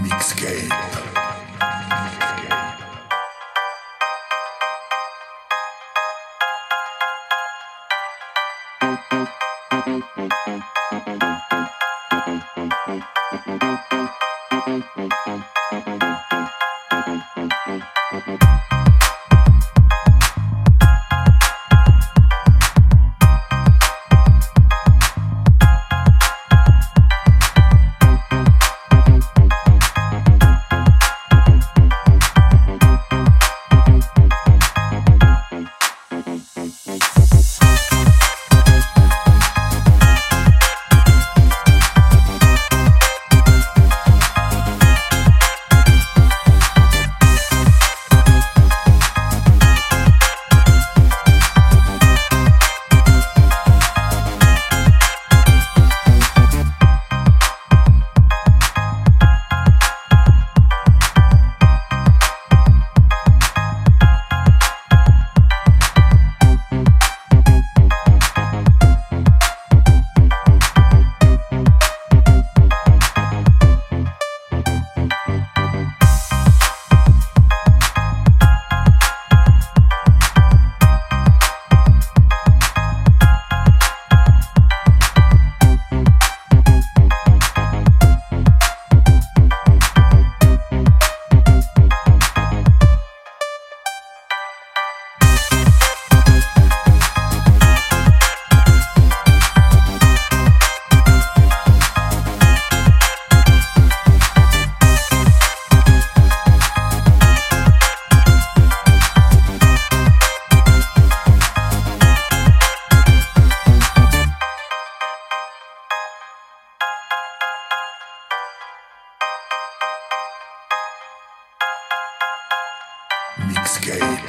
Mixtape. Mixscape.